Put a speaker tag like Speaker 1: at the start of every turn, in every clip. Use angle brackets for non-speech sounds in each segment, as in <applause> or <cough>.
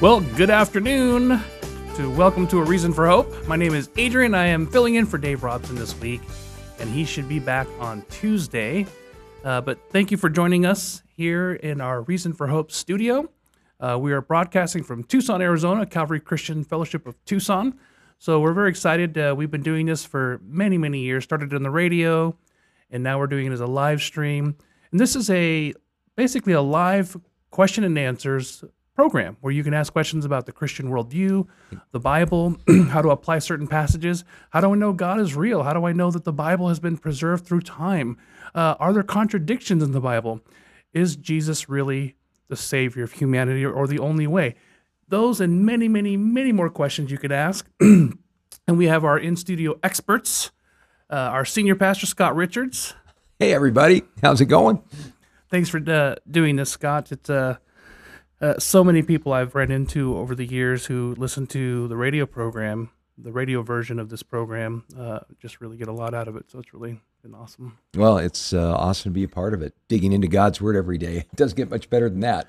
Speaker 1: Well, good afternoon. To welcome to a reason for hope. My name is Adrian. I am filling in for Dave Robson this week, and he should be back on Tuesday. Uh, but thank you for joining us here in our Reason for Hope studio. Uh, we are broadcasting from Tucson, Arizona, Calvary Christian Fellowship of Tucson. So we're very excited. Uh, we've been doing this for many, many years. Started on the radio, and now we're doing it as a live stream. And this is a basically a live question and answers program where you can ask questions about the Christian worldview, the Bible, <clears throat> how to apply certain passages. How do I know God is real? How do I know that the Bible has been preserved through time? Uh, are there contradictions in the Bible? Is Jesus really the Savior of humanity or, or the only way? Those and many, many, many more questions you could ask. <clears throat> and we have our in studio experts, uh, our senior pastor, Scott Richards.
Speaker 2: Hey, everybody. How's it going?
Speaker 1: Thanks for uh, doing this, Scott. It's uh, so many people I've run into over the years who listen to the radio program, the radio version of this program, uh, just really get a lot out of it. So it's really been awesome.
Speaker 2: Well, it's uh, awesome to be a part of it. Digging into God's Word every day. <laughs> It doesn't get much better than that.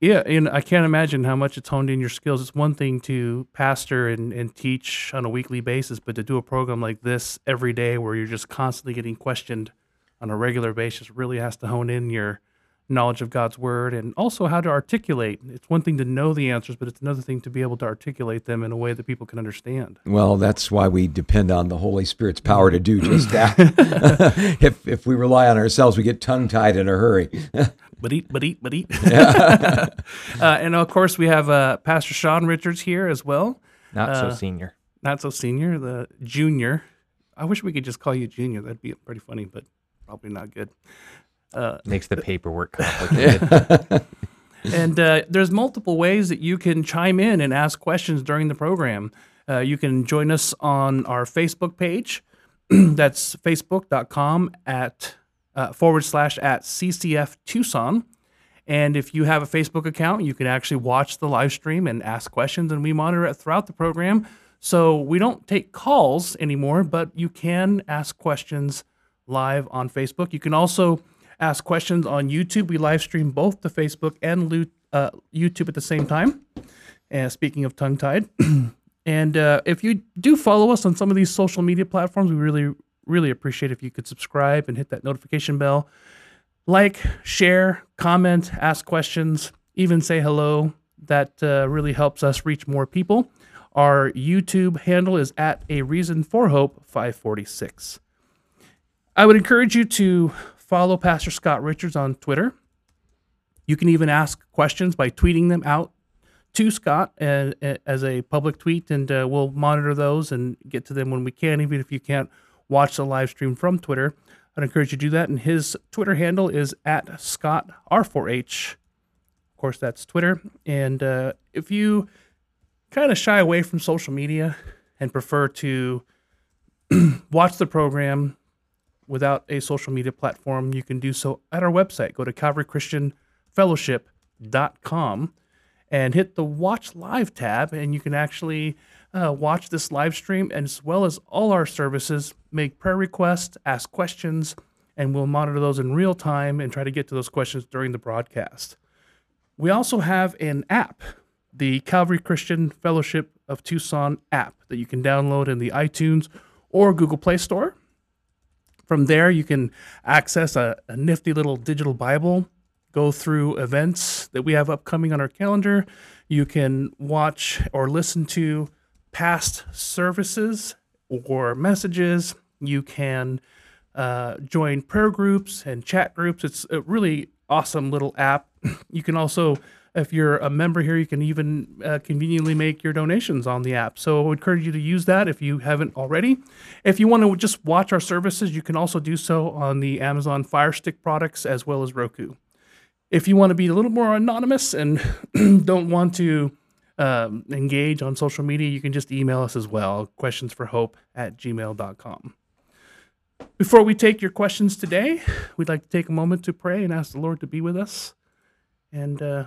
Speaker 1: Yeah, and I can't imagine how much it's honed in your skills. It's one thing to pastor and, and teach on a weekly basis, but to do a program like this every day where you're just constantly getting questioned on a regular basis really has to hone in your knowledge of God's word and also how to articulate. It's one thing to know the answers, but it's another thing to be able to articulate them in a way that people can understand.
Speaker 2: Well, that's why we depend on the Holy Spirit's power to do just that. <laughs> <laughs> if, if we rely on ourselves, we get tongue tied in a hurry.
Speaker 1: but eat, but eat, but eat. uh, and of course, we have uh, Pastor Sean Richards here as well.
Speaker 3: Not so
Speaker 1: Uh,
Speaker 3: senior.
Speaker 1: Not so senior, the junior. I wish we could just call you junior. That'd be pretty funny, but probably not good.
Speaker 3: Makes the paperwork <laughs> complicated. <laughs>
Speaker 1: And uh, there's multiple ways that you can chime in and ask questions during the program. Uh, you can join us on our Facebook page. <clears throat> That's facebook.com at uh, forward slash at CCF Tucson. And if you have a Facebook account, you can actually watch the live stream and ask questions, and we monitor it throughout the program. So we don't take calls anymore, but you can ask questions live on Facebook. You can also ask questions on YouTube. We live stream both to Facebook and uh, YouTube at the same time. And speaking of tongue tied, <clears throat> and uh, if you do follow us on some of these social media platforms, we really, really appreciate if you could subscribe and hit that notification bell. Like, share, comment, ask questions, even say hello. That uh, really helps us reach more people. Our YouTube handle is at a reason for hope 546. I would encourage you to follow Pastor Scott Richards on Twitter. You can even ask questions by tweeting them out to Scott uh, as a public tweet, and uh, we'll monitor those and get to them when we can, even if you can't watch the live stream from Twitter. I'd encourage you to do that. And his Twitter handle is at Scott R4H. Of course, that's Twitter. And uh, if you kind of shy away from social media and prefer to <clears throat> watch the program without a social media platform, you can do so at our website. Go to calvarychristianfellowship.com and hit the watch live tab, and you can actually uh, watch this live stream as well as all our services, make prayer requests, ask questions, and we'll monitor those in real time and try to get to those questions during the broadcast. We also have an app, the Calvary Christian Fellowship of Tucson app that you can download in the iTunes or Google Play Store. From there, you can access a, a nifty little digital Bible, go through events that we have upcoming on our calendar. You can watch or listen to past services or messages. You can uh, join prayer groups and chat groups. It's a really awesome little app. <clears throat> You can also, if you're a member here, you can even uh, conveniently make your donations on the app. So I would encourage you to use that if you haven't already. If you want to just watch our services, you can also do so on the Amazon Fire Stick products as well as Roku. If you want to be a little more anonymous and <clears throat> don't want to um, engage on social media, you can just email us as well, questionsforhope at gmail.com. Before we take your questions today, we'd like to take a moment to pray and ask the Lord to be with us. And uh,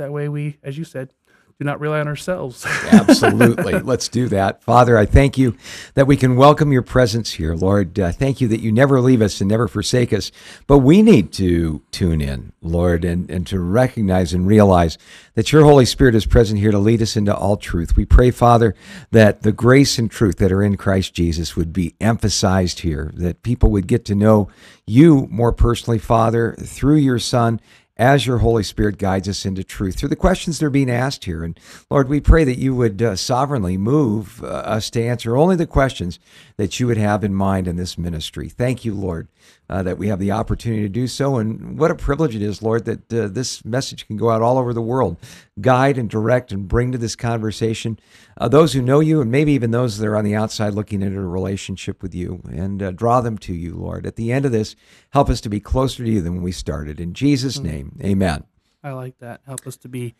Speaker 1: that way, we, as you said, do not rely on ourselves. <laughs>
Speaker 2: Absolutely. Let's do that. Father, I thank you that we can welcome your presence here. Lord, uh, thank you that you never leave us and never forsake us. But we need to tune in, Lord, and, and to recognize and realize that your Holy Spirit is present here to lead us into all truth. We pray, Father, that the grace and truth that are in Christ Jesus would be emphasized here, that people would get to know you more personally, Father, through your Son as your Holy Spirit guides us into truth through the questions that are being asked here. And Lord, we pray that you would uh, sovereignly move uh, us to answer only the questions that you would have in mind in this ministry. Thank you, Lord, uh, that we have the opportunity to do so. And what a privilege it is, Lord, that uh, this message can go out all over the world, guide and direct and bring to this conversation uh, those who know you and maybe even those that are on the outside looking into a relationship with you and uh, draw them to you, Lord. At the end of this, help us to be closer to you than when we started. In Jesus' mm-hmm. name, amen.
Speaker 1: I like that. Help us to be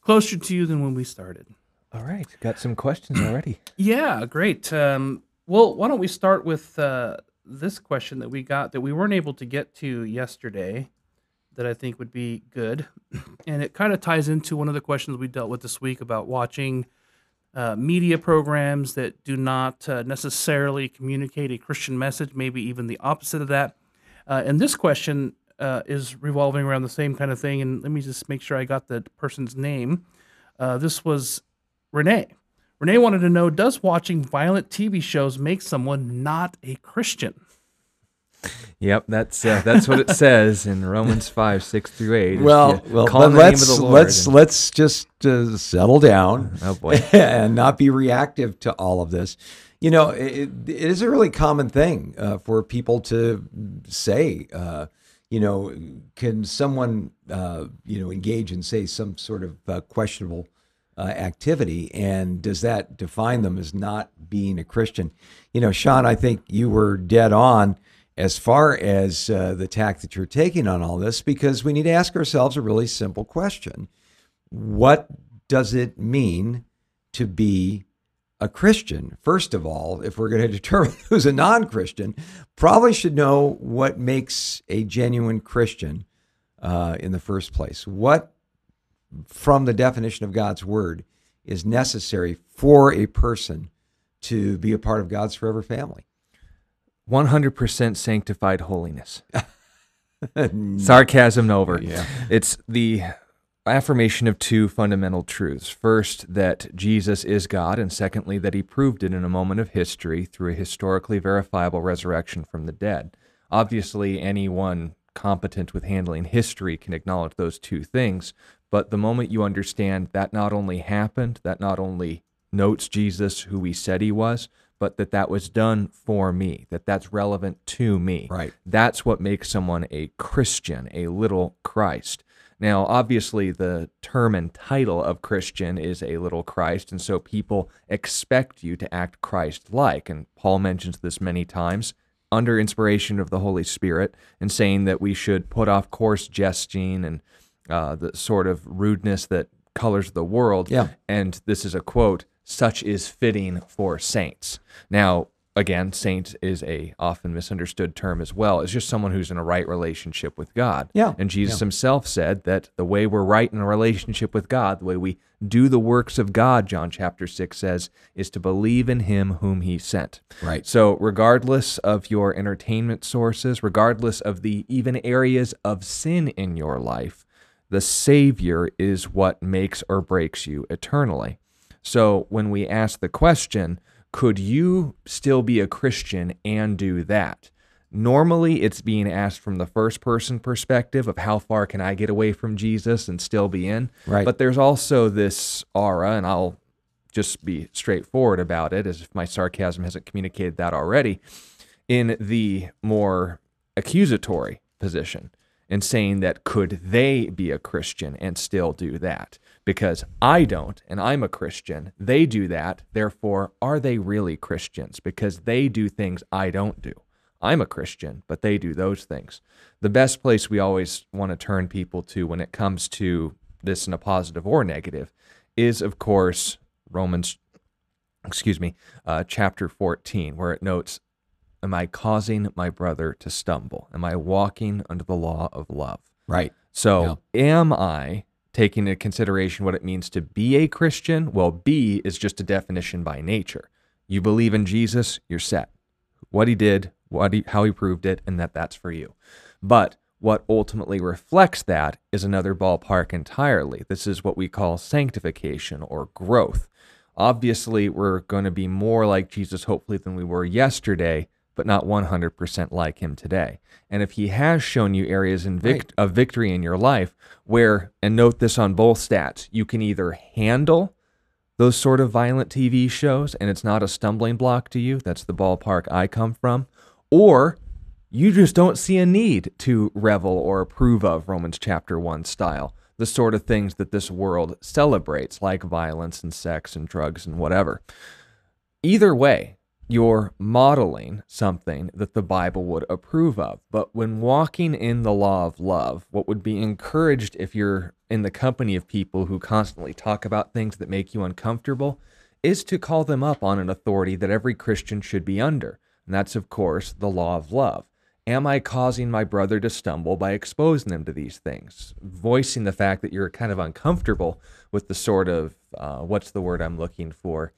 Speaker 1: closer to you than when we started.
Speaker 3: All right. Got some questions already. <clears throat>
Speaker 1: yeah, great. Um, well, why don't we start with uh, this question that we got that we weren't able to get to yesterday that I think would be good. <clears throat> And it kind of ties into one of the questions we dealt with this week about watching uh, media programs that do not uh, necessarily communicate a Christian message, maybe even the opposite of that. Uh, and this question uh, is revolving around the same kind of thing. And let me just make sure I got the person's name. Uh, this was Renee. Renee wanted to know Does watching violent TV shows make someone not a Christian?
Speaker 3: Yep, that's uh, that's what it <laughs> says in Romans five six through eight.
Speaker 2: Well, well, but let's let's and... let's just uh, settle down. <laughs>
Speaker 3: Oh boy, <laughs>
Speaker 2: and not be reactive to all of this. You know, it, it is a really common thing uh, for people to say. Uh, you know, can someone uh, you know engage and say some sort of uh, questionable uh, activity, and does that define them as not being a Christian? You know, Sean, I think you were dead on as far as uh, the tack that you're taking on all this, because we need to ask ourselves a really simple question: What does it mean to be a Christian? First of all, if we're going <laughs> to determine who's a non-Christian, probably should know what makes a genuine Christian uh, in the first place. What from the definition of God's word is necessary for a person to be a part of God's forever family.
Speaker 3: 100% sanctified holiness. <laughs> Sarcasm over.
Speaker 2: Yeah.
Speaker 3: It's the affirmation of two fundamental truths. First, that Jesus is God, and secondly, that he proved it in a moment of history through a historically verifiable resurrection from the dead. Obviously, anyone competent with handling history can acknowledge those two things, but the moment you understand that not only happened, that not only notes Jesus who he said he was, but that that was done for me, that that's relevant to me.
Speaker 2: Right.
Speaker 3: That's what makes someone a Christian, a little Christ. Now, obviously, the term and title of Christian is a little Christ, and so people expect you to act Christ like. And Paul mentions this many times under inspiration of the Holy Spirit and saying that we should put off coarse jesting and uh, the sort of rudeness that colors the world.
Speaker 2: Yeah.
Speaker 3: And this is a quote such is fitting for saints. Now, again, saint is a often misunderstood term as well. It's just someone who's in a right relationship with God.
Speaker 2: Yeah.
Speaker 3: And Jesus
Speaker 2: yeah.
Speaker 3: himself said that the way we're right in a relationship with God, the way we do the works of God, John chapter 6 says, is to believe in him whom he sent.
Speaker 2: Right.
Speaker 3: So, regardless of your entertainment sources, regardless of the even areas of sin in your life, the Savior is what makes or breaks you eternally. So, when we ask the question, could you still be a Christian and do that? Normally, it's being asked from the first person perspective of how far can I get away from Jesus and still be in.
Speaker 2: Right.
Speaker 3: But there's also this aura, and I'll just be straightforward about it, as if my sarcasm hasn't communicated that already, in the more accusatory position and saying that could they be a Christian and still do that? Because I don't, and I'm a Christian. They do that. Therefore, are they really Christians? Because they do things I don't do. I'm a Christian, but they do those things. The best place we always want to turn people to when it comes to this in a positive or negative is, of course, Romans, excuse me, uh, chapter 14, where it notes, Am I causing my brother to stumble? Am I walking under the law of love?
Speaker 2: Right.
Speaker 3: So, yeah. am I taking into consideration what it means to be a Christian, well, B is just a definition by nature. You believe in Jesus, you're set. What he did, what he, how he proved it, and that that's for you. But what ultimately reflects that is another ballpark entirely. This is what we call sanctification or growth. Obviously, we're going to be more like Jesus, hopefully, than we were yesterday, but not 100% like him today. And if he has shown you areas in vic- right. of victory in your life where, and note this on both stats, you can either handle those sort of violent TV shows and it's not a stumbling block to you, that's the ballpark I come from, or you just don't see a need to revel or approve of Romans chapter 1 style, the sort of things that this world celebrates, like violence and sex and drugs and whatever. Either way, you're modeling something that the Bible would approve of. But when walking in the law of love, what would be encouraged if you're in the company of people who constantly talk about things that make you uncomfortable is to call them up on an authority that every Christian should be under. And that's, of course, the law of love. Am I causing my brother to stumble by exposing them to these things? Voicing the fact that you're kind of uncomfortable with the sort of, uh, what's the word I'm looking for?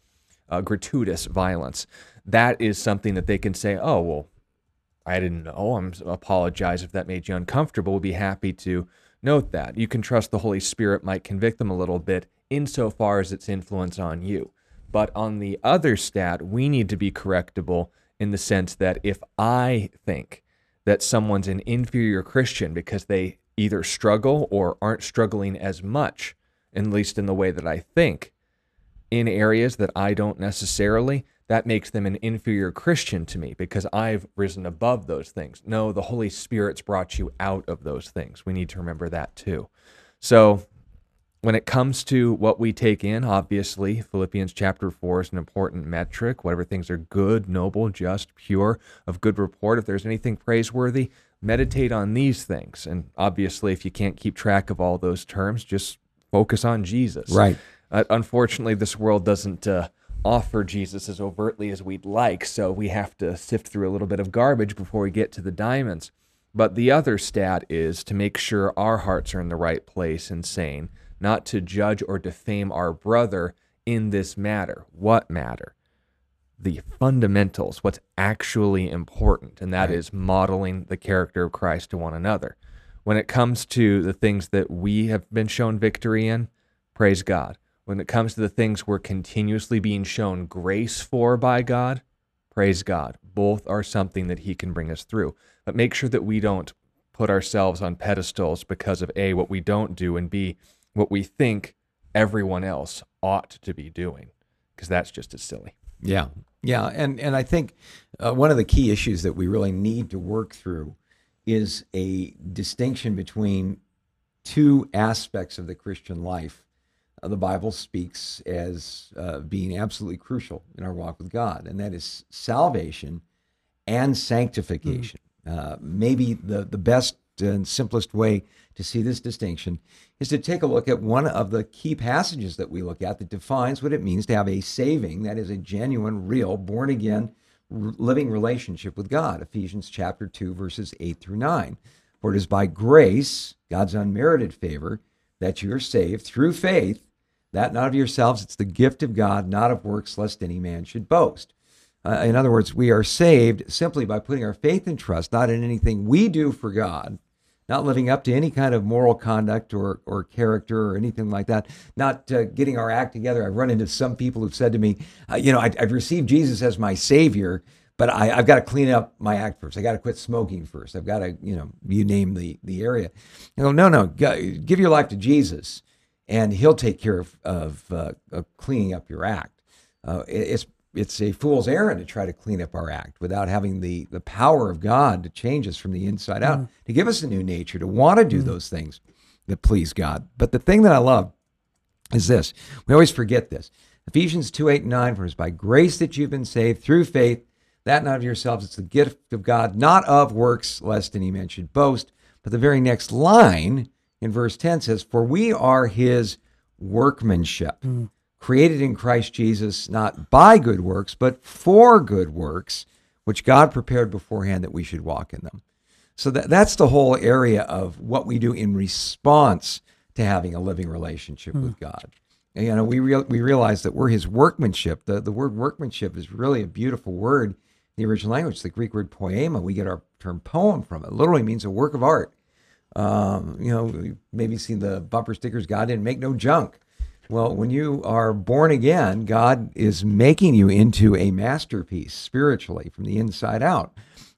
Speaker 3: Uh, gratuitous violence that is something that they can say, oh, well, I didn't know. I'm apologize if that made you uncomfortable. We'll be happy to note that. You can trust the Holy Spirit might convict them a little bit insofar as its influence on you. But on the other stat, we need to be correctable in the sense that if I think that someone's an inferior Christian because they either struggle or aren't struggling as much, at least in the way that I think, in areas that I don't necessarily, that makes them an inferior Christian to me because I've risen above those things. No, the Holy Spirit's brought you out of those things. We need to remember that too. So, when it comes to what we take in, obviously, Philippians chapter 4 is an important metric. Whatever things are good, noble, just, pure, of good report, if there's anything praiseworthy, meditate on these things. And obviously, if you can't keep track of all those terms, just focus on Jesus.
Speaker 2: Right.
Speaker 3: Uh, unfortunately, this world doesn't. Uh, offer Jesus as overtly as we'd like, so we have to sift through a little bit of garbage before we get to the diamonds. But the other stat is to make sure our hearts are in the right place and sane, not to judge or defame our brother in this matter. What matter? The fundamentals, what's actually important, and that right. is modeling the character of Christ to one another. When it comes to the things that we have been shown victory in, praise God when it comes to the things we're continuously being shown grace for by God, praise God. Both are something that He can bring us through. But make sure that we don't put ourselves on pedestals because of A, what we don't do, and B, what we think everyone else ought to be doing, because that's just as silly.
Speaker 2: Yeah. Yeah. And, and I think uh, one of the key issues that we really need to work through is a distinction between two aspects of the Christian life the Bible speaks as uh, being absolutely crucial in our walk with God, and that is salvation and sanctification. Mm. Uh, maybe the, the best and simplest way to see this distinction is to take a look at one of the key passages that we look at that defines what it means to have a saving, that is, a genuine, real, born again, r- living relationship with God. Ephesians chapter 2, verses 8 through 9. For it is by grace, God's unmerited favor, that you are saved through faith that not of yourselves, it's the gift of God, not of works, lest any man should boast. Uh, in other words, we are saved simply by putting our faith and trust not in anything we do for God, not living up to any kind of moral conduct or, or character or anything like that, not uh, getting our act together. I've run into some people who've said to me, uh, you know, I, have received Jesus as my Savior, but I, have got to clean up my act first. I got to quit smoking first. I've got to, you know, you name the, the area. You no, no, give your life to Jesus and he'll take care of, of, uh, of cleaning up your act. Uh, it's it's a fool's errand to try to clean up our act without having the the power of God to change us from the inside out, mm. to give us a new nature, to want to do mm. those things that please God. But the thing that I love is this: we always forget this. Ephesians two eight and nine, for it's by grace that you've been saved through faith, that not of yourselves, it's the gift of God, not of works, lest any man should boast. But the very next line in verse 10 says, For we are his workmanship, mm. created in Christ Jesus, not by good works, but for good works, which God prepared beforehand that we should walk in them. So that, that's the whole area of what we do in response to having a living relationship with God. And, you know, we real, we realize that we're His workmanship. The the word workmanship is really a beautiful word in the original language. The Greek word poema. We get our term poem from it. Literally means a work of art. Um, you know, maybe seen the bumper stickers. God didn't make no junk. Well, when you are born again, God is making you into a masterpiece spiritually from the inside out.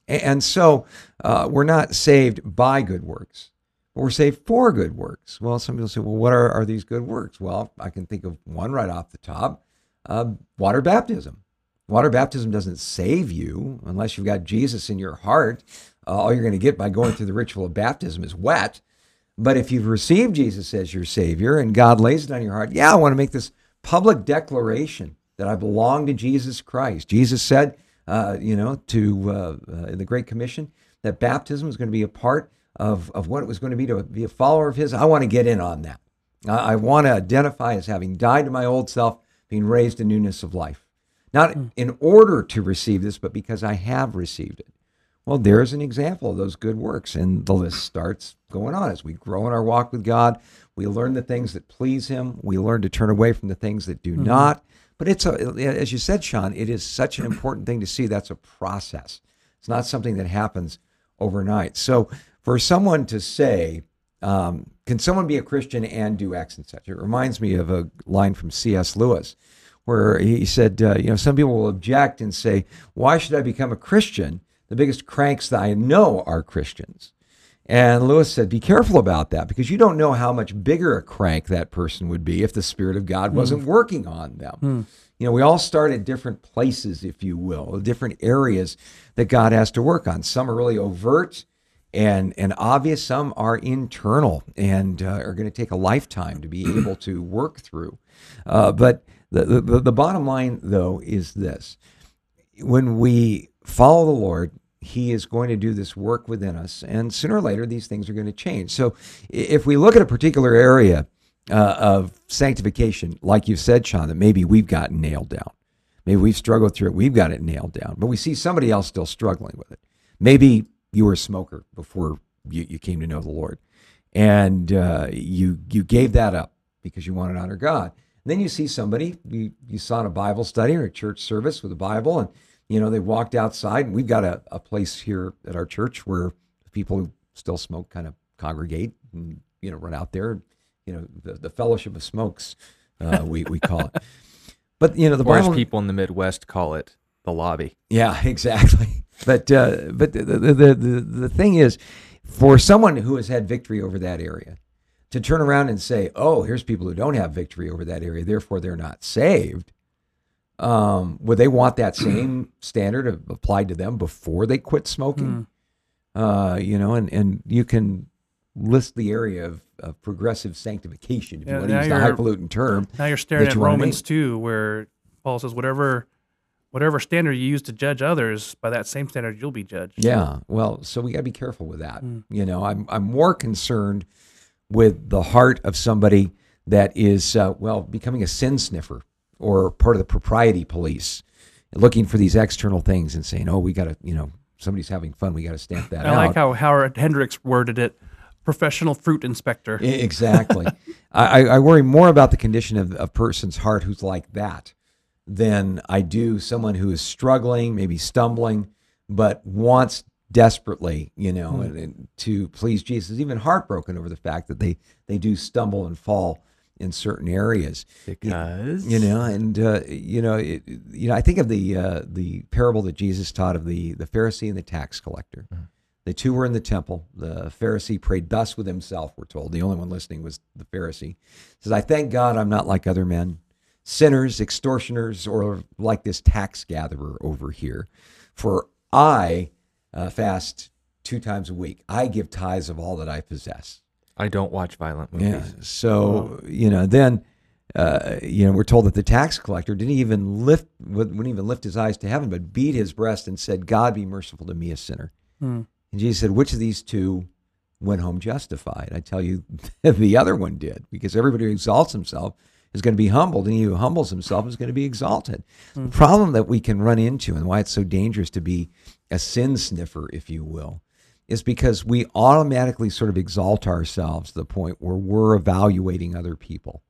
Speaker 2: And so uh, we're not saved by good works, but we're saved for good works. Well, some people say, well, what are, are these good works? Well, I can think of one right off the top uh, water baptism. Water baptism doesn't save you unless you've got Jesus in your heart. Uh, all you're going to get by going through the ritual of baptism is wet. But if you've received Jesus as your Savior and God lays it on your heart, yeah, I want to make this public declaration that I belong to Jesus Christ. Jesus said, uh, you know, to uh, uh, in the Great Commission that baptism is going to be a part of, of what it was going to be to be a follower of His. I want to get in on that. I, I want to identify as having died to my old self, being raised in newness of life. Not in order to receive this, but because I have received it. Well, there's an example of those good works, and the list starts going on as we grow in our walk with God. We learn the things that please Him. We learn to turn away from the things that do not. But it's a, as you said, Sean, it is such an important thing to see. That's a process. It's not something that happens overnight. So for someone to say, um, "Can someone be a Christian and do X and such?" It reminds me of a line from C.S. Lewis, where he said, uh, "You know, some people will object and say, why should I become a Christian?" the biggest cranks that I know are Christians. And Lewis said, Be careful about that because you don't know how much bigger a crank that person would be if the Spirit of God wasn't working on them. You know, we all start at different places, if you will, different areas that God has to work on. Some are really overt and, and obvious, some are internal and uh, are going to take a lifetime to be able to work through. Uh, but the, the, the bottom line, though, is this when we follow the Lord, He is going to do this work within us, and sooner or later, these things are going to change. So, if we look at a particular area uh, of sanctification, like you said, Sean, that maybe we've gotten nailed down, maybe we've struggled through it, we've got it nailed down, but we see somebody else still struggling with it. Maybe you were a smoker before you, you came to know the Lord, and uh, you you gave that up because you wanted to honor God. And then you see somebody you, you saw in a Bible study or a church service with a Bible, and you know they walked outside. And we've got a, a place here at our church where people who still smoke kind of congregate and you know run out there. You know the, the fellowship of smokes, uh, <laughs> we we call it. But you know the
Speaker 3: Or
Speaker 2: Bible.
Speaker 3: people in the Midwest call it, the lobby.
Speaker 2: Yeah, <laughs> exactly. But uh, but the the the the thing is, for someone who has had victory over that area, to turn around and say, "Oh, here's people who don't have victory over that area, therefore they're not saved." Um, would they want that same <clears throat> standard of- applied to them before they quit smoking? Uh, you know, and and you can list the area of, of progressive sanctification if
Speaker 1: Yeah,
Speaker 2: you want to use the highfalutin term.
Speaker 1: Now you're staring at
Speaker 2: you
Speaker 1: Romans 2, where Paul says, whatever whatever standard you use to judge others, by that same standard you'll be judged.
Speaker 2: Yeah. Well, so we got to be careful with that. You know, I'm I'm more concerned with the heart of somebody that is uh, well becoming a sin sniffer or part of the propriety police, looking for these external things and saying, "Oh, we got to," you know, somebody's having fun. We got to stamp that
Speaker 1: I
Speaker 2: out.
Speaker 1: I like how Howard Hendricks worded it professional fruit inspector.
Speaker 2: Exactly. <laughs> I, I worry more about the condition of a person's heart who's like that than I do someone who is struggling, maybe stumbling, but wants desperately, you know, and, and to please Jesus, even heartbroken over the fact that they they do stumble and fall in certain areas.
Speaker 3: Because
Speaker 2: You know, and uh, you know, it, you know, I think of the uh, the parable that Jesus taught of the the Pharisee and the tax collector. The two were in the temple. The Pharisee prayed thus with himself. We're told the only one listening was the Pharisee. He says, "I thank God I'm not like other men, sinners, extortioners, or like this tax gatherer over here, for I uh, fast two times a week. I give tithes of all that I possess."
Speaker 3: I don't watch violent movies.
Speaker 2: Yeah.
Speaker 3: movies.
Speaker 2: So you know, then uh, you know, we're told that the tax collector didn't even lift wouldn't even lift his eyes to heaven, but beat his breast and said, "God be merciful to me, a sinner."
Speaker 1: Hmm.
Speaker 2: And Jesus said, "Which of these two went home justified?" I tell you, <laughs> the other one did, because everybody who exalts himself is going to be humbled, and he who humbles himself is going to be exalted. The problem that we can run into, and why it's so dangerous to be a sin sniffer, if you will, is because we automatically sort of exalt ourselves to the point where we're evaluating other people.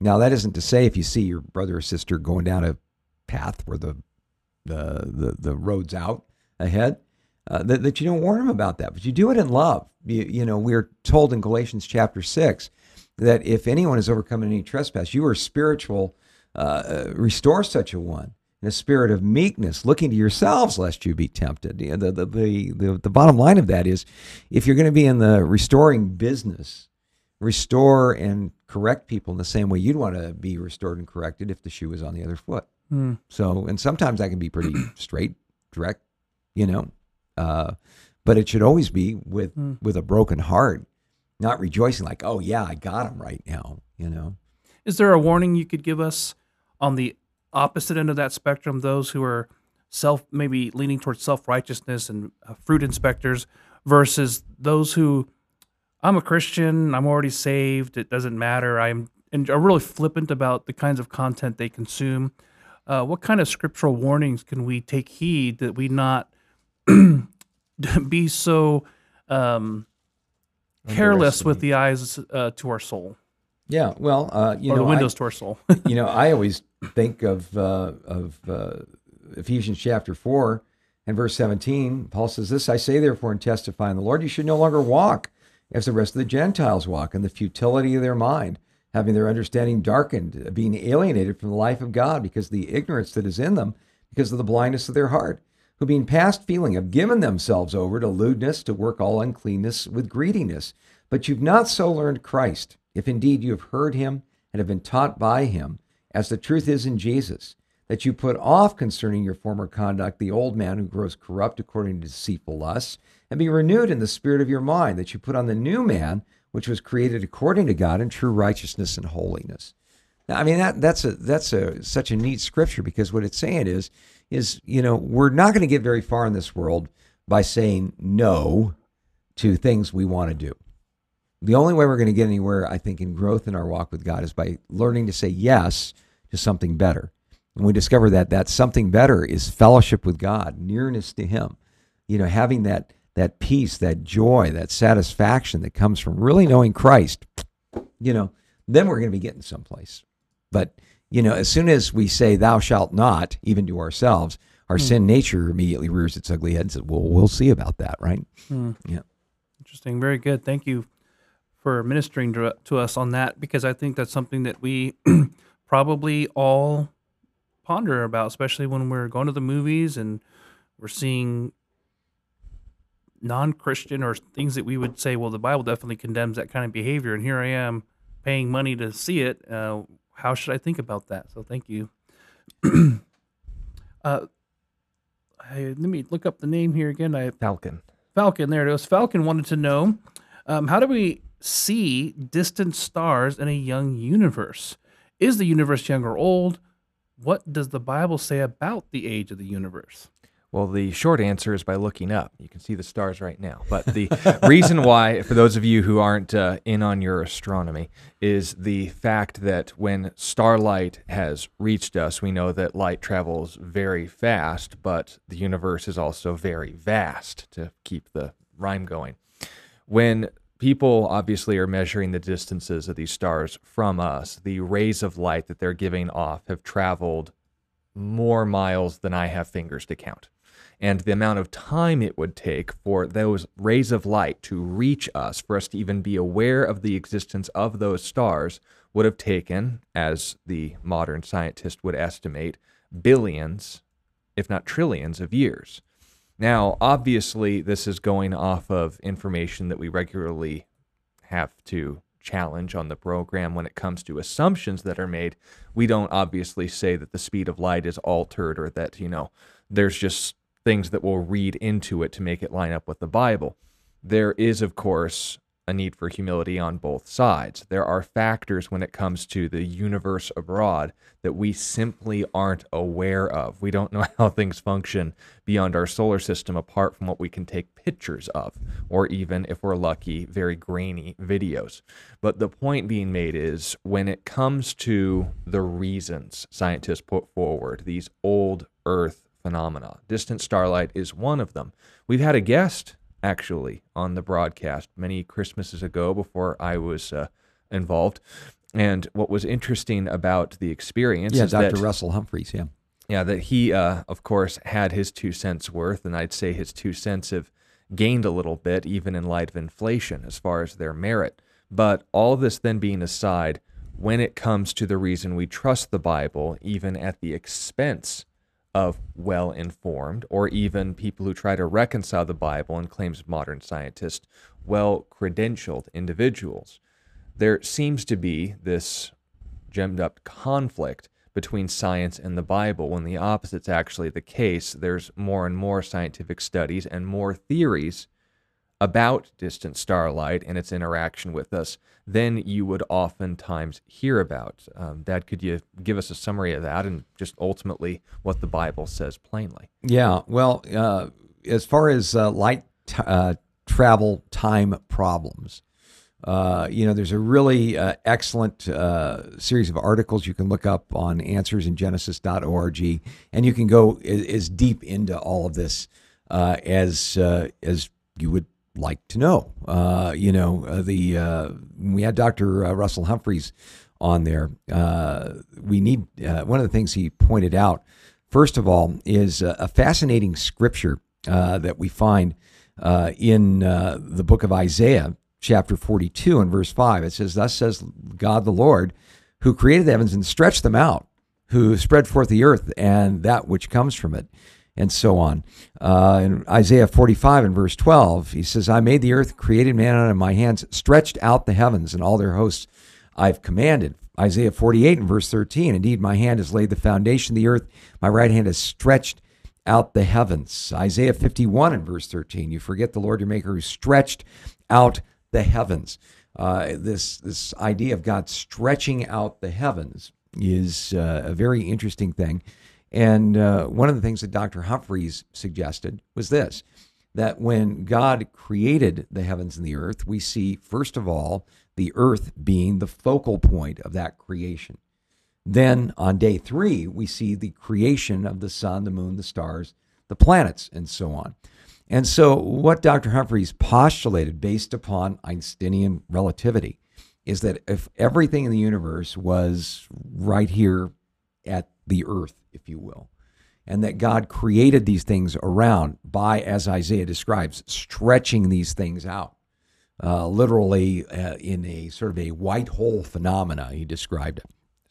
Speaker 2: Now, that isn't to say if you see your brother or sister going down a path where the the the, the road's out ahead, uh, that, that you don't warn them about that, but you do it in love. You, you know, we're told in Galatians chapter six that if anyone has overcome any trespass, you are spiritual, uh, restore such a one in a spirit of meekness, looking to yourselves lest you be tempted. The, the, the, the, the bottom line of that is if you're going to be in the restoring business, restore and correct people in the same way you'd want to be restored and corrected if the shoe was on the other foot.
Speaker 1: Mm.
Speaker 2: So, and sometimes that can be pretty <clears throat> straight, direct, you know, uh, but it should always be with
Speaker 1: Mm.
Speaker 2: with a broken heart, not rejoicing like, oh yeah, I got him right now, you know.
Speaker 1: Is there a warning you could give us on the opposite end of that spectrum? Those who are self, maybe leaning towards self righteousness and uh, fruit inspectors, versus those who, I'm a Christian, I'm already saved, it doesn't matter. I'm and are really flippant about the kinds of content they consume. Uh, what kind of scriptural warnings can we take heed that we not <clears throat> be so um, careless with the eyes uh, to our soul
Speaker 2: Yeah, well, uh, you
Speaker 1: or
Speaker 2: know,
Speaker 1: the
Speaker 2: I-
Speaker 1: windows to our soul? <laughs>
Speaker 2: you know, I always think of uh, of uh, Ephesians chapter four and verse seventeen. Paul says, "This I say, therefore, and testify in the Lord, you should no longer walk as the rest of the Gentiles walk, in the futility of their mind, having their understanding darkened, being alienated from the life of God because of the ignorance that is in them, because of the blindness of their heart." Who, being past feeling, have given themselves over to lewdness, to work all uncleanness with greediness. But you've not so learned Christ, if indeed you have heard him and have been taught by him, as the truth is in Jesus, that you put off concerning your former conduct the old man who grows corrupt according to deceitful lusts, and be renewed in the spirit of your mind, that you put on the new man, which was created according to God in true righteousness and holiness. Now, I mean that that's a that's a such a neat scripture because what it's saying is is you know we're not going to get very far in this world by saying no to things we want to do. The only way we're going to get anywhere, I think, in growth in our walk with God is by learning to say yes to something better. And we discover that that something better is fellowship with God, nearness to Him. You know, having that that peace, that joy, that satisfaction that comes from really knowing Christ. You know, then we're going to be getting someplace. But you know, as soon as we say "Thou shalt not," even to ourselves, our hmm. sin nature immediately rears its ugly head and says, "Well, we'll see about that, right?" Hmm. Yeah.
Speaker 1: Interesting. Very good. Thank you for ministering to, to us on that because I think that's something that we <clears throat> probably all ponder about, especially when we're going to the movies and we're seeing non Christian or things that we would say, well, the Bible definitely condemns that kind of behavior. And here I am paying money to see it. Uh, how should I think about that? So thank you. <clears throat> uh, I, let me look up the name here again. I
Speaker 3: Falcon.
Speaker 1: Falcon, there it is. Falcon wanted to know um, how do we see distant stars in a young universe? Is the universe young or old? What does the Bible say about the age of the universe?
Speaker 3: Well, the short answer is by looking up. You can see the stars right now. But the <laughs> reason why, for those of you who aren't uh, in on your astronomy, is the fact that when starlight has reached us, we know that light travels very fast, but the universe is also very vast, to keep the rhyme going. When people obviously are measuring the distances of these stars from us, the rays of light that they're giving off have traveled more miles than I have fingers to count. And the amount of time it would take for those rays of light to reach us, for us to even be aware of the existence of those stars, would have taken, as the modern scientist would estimate, billions, if not trillions, of years. Now, obviously, this is going off of information that we regularly have to challenge on the program when it comes to assumptions that are made. We don't obviously say that the speed of light is altered or that, you know, there's just things that we'll read into it to make it line up with the Bible. There is, of course, a need for humility on both sides. There are factors when it comes to the universe abroad that we simply aren't aware of. We don't know <laughs> how things function beyond our solar system apart from what we can take pictures of, or even, if we're lucky, very grainy videos. But the point being made is when it comes to the reasons scientists put forward, these old Earth phenomena, distant starlight is one of them. We've had a guest actually on the broadcast many Christmases ago before I was uh, involved. And what was interesting about the experience
Speaker 2: Yeah,
Speaker 3: is
Speaker 2: Dr.
Speaker 3: that
Speaker 2: Russell Humphreys. Yeah.
Speaker 3: yeah, that he, uh, of course, had his two cents worth, and I'd say his two cents have gained a little bit, even in light of inflation, as far as their merit. But all this then being aside, when it comes to the reason we trust the Bible, even at the expense of well informed, or even people who try to reconcile the Bible and claims of modern scientists, well credentialed individuals, there seems to be this gemmed up conflict between science and the Bible when the opposite's actually the case. There's more and more scientific studies and more theories about distant starlight and its interaction with us than you would oftentimes hear about. Um, Dad, could you give us a summary of that and just ultimately what the Bible says plainly?
Speaker 2: Yeah. Well, uh, as far as uh, light t- uh, travel time problems, uh, you know, there's a really uh, excellent uh, series of articles you can look up on answersingenesis.org, and you can go as, as deep into all of this as as you would like to know. Uh, you know, uh, the uh, we had Dr. uh, Russell Humphreys on there. We need one of the things he pointed out. First of all, is a, fascinating scripture that we find in the book of Isaiah, chapter 42 and verse 5. It says, Thus says God the Lord, who created the heavens and stretched them out, who spread forth the earth and that which comes from it, and so on. Uh, in Isaiah 45 and verse 12, he says, I made the earth, created man out of my hands, stretched out the heavens and all their hosts I've commanded. Isaiah 48 and verse 13, Indeed, my hand has laid the foundation of the earth, my right hand has stretched out the heavens. Isaiah 51 and verse 13, You forget the Lord your Maker who stretched out the heavens. Uh, this this idea of God stretching out the heavens is uh, a very interesting thing. And uh, one of the things that Dr. Humphreys suggested was this that when God created the heavens and the earth, we see, first of all, the earth being the focal point of that creation. Then on day three, we see the creation of the sun, the moon, the stars, the planets, and so on. And so, what Dr. Humphreys postulated based upon Einsteinian relativity is that if everything in the universe was right here at the earth, if you will, and that God created these things around by, as Isaiah describes, stretching these things out, uh, literally uh, in a sort of a white hole phenomena, he described it.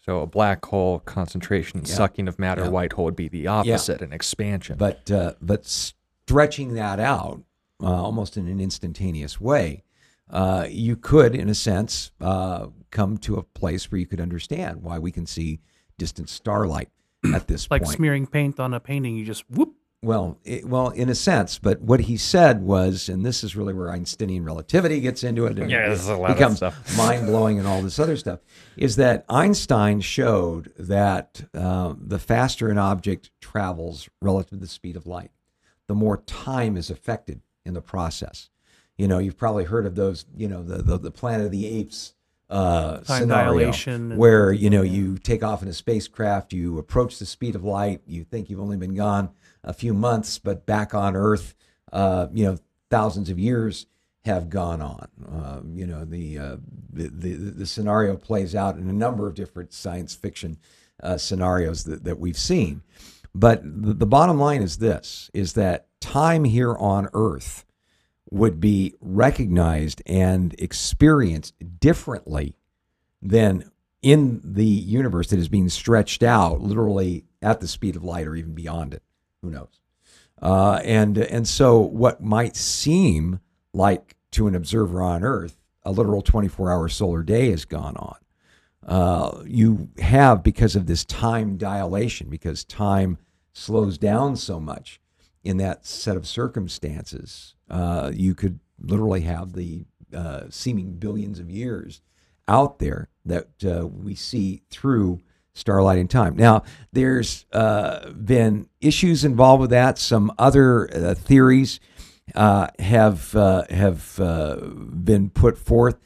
Speaker 3: So a black hole concentration sucking of matter,
Speaker 2: Yeah.
Speaker 3: white hole would be the opposite, an expansion.
Speaker 2: but uh, but stretching that out uh, almost in an instantaneous way, uh, you could, in a sense, uh, come to a place where you could understand why we can see distant starlight at this
Speaker 1: like
Speaker 2: point.
Speaker 1: Like smearing paint on a painting. You just whoop.
Speaker 2: Well, it, well, in a sense, but what he said was, and this is really where Einsteinian relativity gets into it. And
Speaker 3: Yeah, there's a lot of
Speaker 2: becomes
Speaker 3: stuff. <laughs>
Speaker 2: mind blowing and all this other stuff. Is that Einstein showed that uh, the faster an object travels relative to the speed of light, the more time is affected in the process. You know, you've probably heard of those. You know, the the, the Planet of the Apes uh,
Speaker 1: Time
Speaker 2: scenario, where you know you take off in a spacecraft, you approach the speed of light, you think you've only been gone a few months, but back on Earth, uh, you know, thousands of years have gone on. Uh, you know, the, uh, the the the scenario plays out in a number of different science fiction uh, scenarios that, that we've seen. But the, the bottom line is this: is that time here on Earth would be recognized and experienced differently than in the universe that is being stretched out literally at the speed of light or even beyond it. Who knows? Uh, and and so what might seem like to an observer on Earth, a literal 24-hour solar day has gone on. Uh, you have because of this time dilation, because time slows down so much in that set of circumstances, uh, you could literally have the uh, seeming billions of years out there that uh, we see through starlight in time. Now, there's uh, been issues involved with that. Some other uh, theories uh, have have been put forth.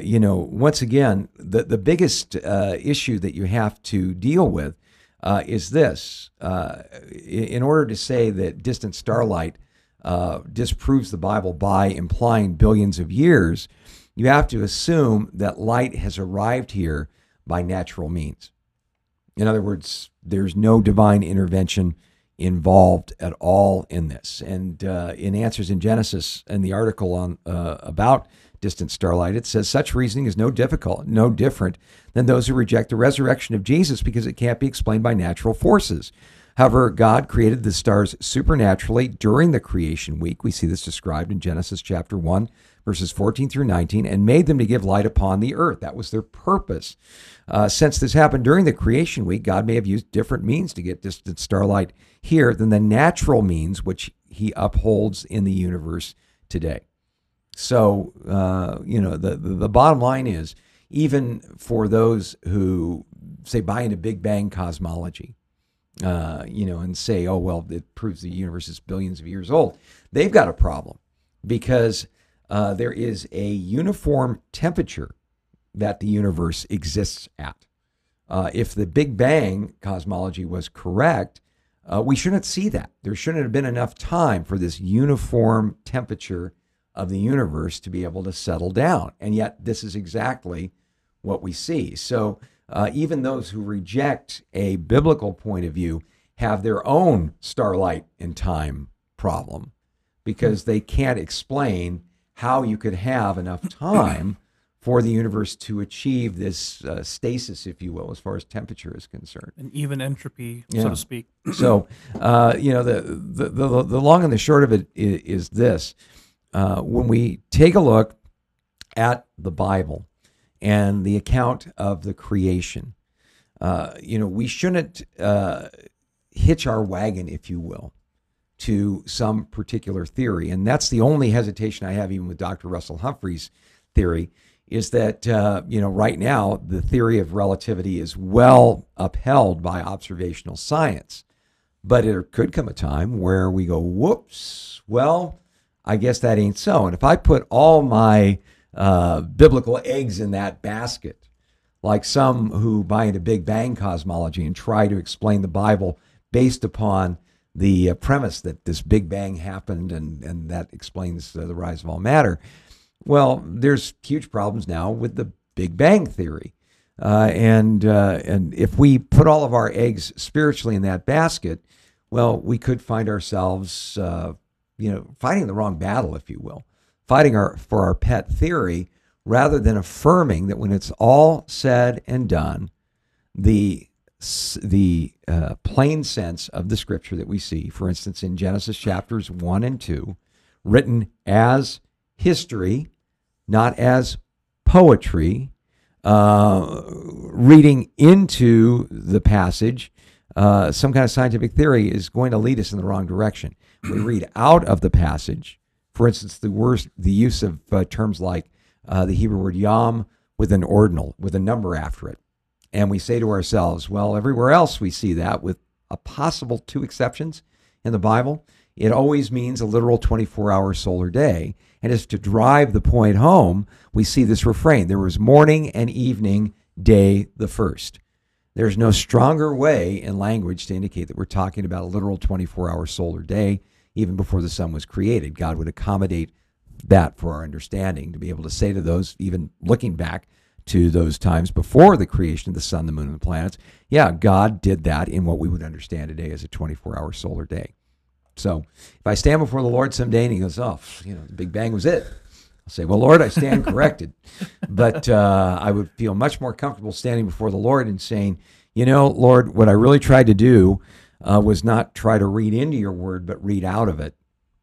Speaker 2: You know, once again, the the biggest issue that you have to deal with uh, is this: uh, in order to say that distant starlight uh, disproves the Bible by implying billions of years, you have to assume that light has arrived here by natural means. In other words, there's no divine intervention involved at all in this. And uh, in Answers in Genesis, and the article on uh, about distant starlight, it says such reasoning is no difficult, no different than those who reject the resurrection of Jesus because it can't be explained by natural forces. However, God created the stars supernaturally during the creation week. We see this described in Genesis chapter 1, verses 14 through 19, and made them to give light upon the earth. That was their purpose. Uh, since this happened during the creation week, God may have used different means to get distant starlight here than the natural means which he upholds in the universe today. So, uh, you know, the, the, the bottom line is even for those who say buy into Big Bang cosmology, uh, you know, and say, oh, well, it proves the universe is billions of years old, they've got a problem because uh, there is a uniform temperature that the universe exists at. Uh, if the Big Bang cosmology was correct, uh, we shouldn't see that. There shouldn't have been enough time for this uniform temperature of the universe to be able to settle down. And yet, this is exactly what we see. So, uh, even those who reject a biblical point of view have their own starlight and time problem because they can't explain how you could have enough time for the universe to achieve this uh, stasis, if you will, as far as temperature is concerned.
Speaker 1: and even entropy,
Speaker 2: Yeah.
Speaker 1: so to speak.
Speaker 2: So, uh, you know, the, the, the, the long and the short of it is, is this. Uh, when we take a look at the Bible and the account of the creation, uh, you know, we shouldn't uh, hitch our wagon, if you will, to some particular theory. And that's the only hesitation I have, even with Dr. Russell Humphreys' theory, is that, uh, you know, right now the theory of relativity is well upheld by observational science. But there could come a time where we go, whoops, well, I guess that ain't so. And if I put all my uh, biblical eggs in that basket, like some who buy into Big Bang cosmology and try to explain the Bible based upon the uh, premise that this Big Bang happened and, and that explains uh, the rise of all matter. Well, there's huge problems now with the Big Bang theory. Uh, and uh, and if we put all of our eggs spiritually in that basket, well, we could find ourselves, uh, you know, fighting the wrong battle, if you will, fighting our for our pet theory rather than affirming that when it's all said and done, the the uh, plain sense of the scripture that we see, for instance, in Genesis chapters one and two, written as history, not as poetry, uh, reading into the passage uh, some kind of scientific theory is going to lead us in the wrong direction. We read out of the passage, for instance, the worst, the use of uh, terms like uh, the Hebrew word yom with an ordinal, with a number after it. And we say to ourselves, well, everywhere else we see that, with a possible two exceptions in the Bible, it always means a literal 24 hour solar day. And as to drive the point home, we see this refrain there was morning and evening, day the first. There's no stronger way in language to indicate that we're talking about a literal 24 hour solar day, even before the sun was created. God would accommodate that for our understanding to be able to say to those, even looking back to those times before the creation of the sun, the moon, and the planets, yeah, God did that in what we would understand today as a 24 hour solar day. So if I stand before the Lord someday and he goes, oh, you know, the Big Bang was it. I'll say, well, Lord, I stand corrected. but uh, I would feel much more comfortable standing before the Lord and saying, you know, Lord, what I really tried to do uh, was not try to read into your word, but read out of it.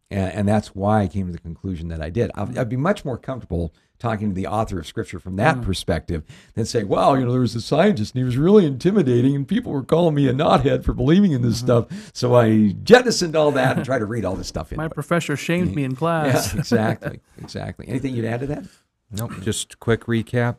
Speaker 2: And, and that's why I came to the conclusion that I did. I'd, I'd be much more comfortable talking to the author of scripture from that mm. perspective than say, well, you know, there was a scientist and he was really intimidating and people were calling me a knothead for believing in this mm-hmm. stuff. So I jettisoned all that and tried to read all this stuff <laughs> in.
Speaker 1: My
Speaker 2: But-
Speaker 1: professor shamed me in
Speaker 2: yeah,
Speaker 1: class. <laughs>
Speaker 2: exactly. Exactly. Anything you'd add to that?
Speaker 3: Nope. Just quick recap.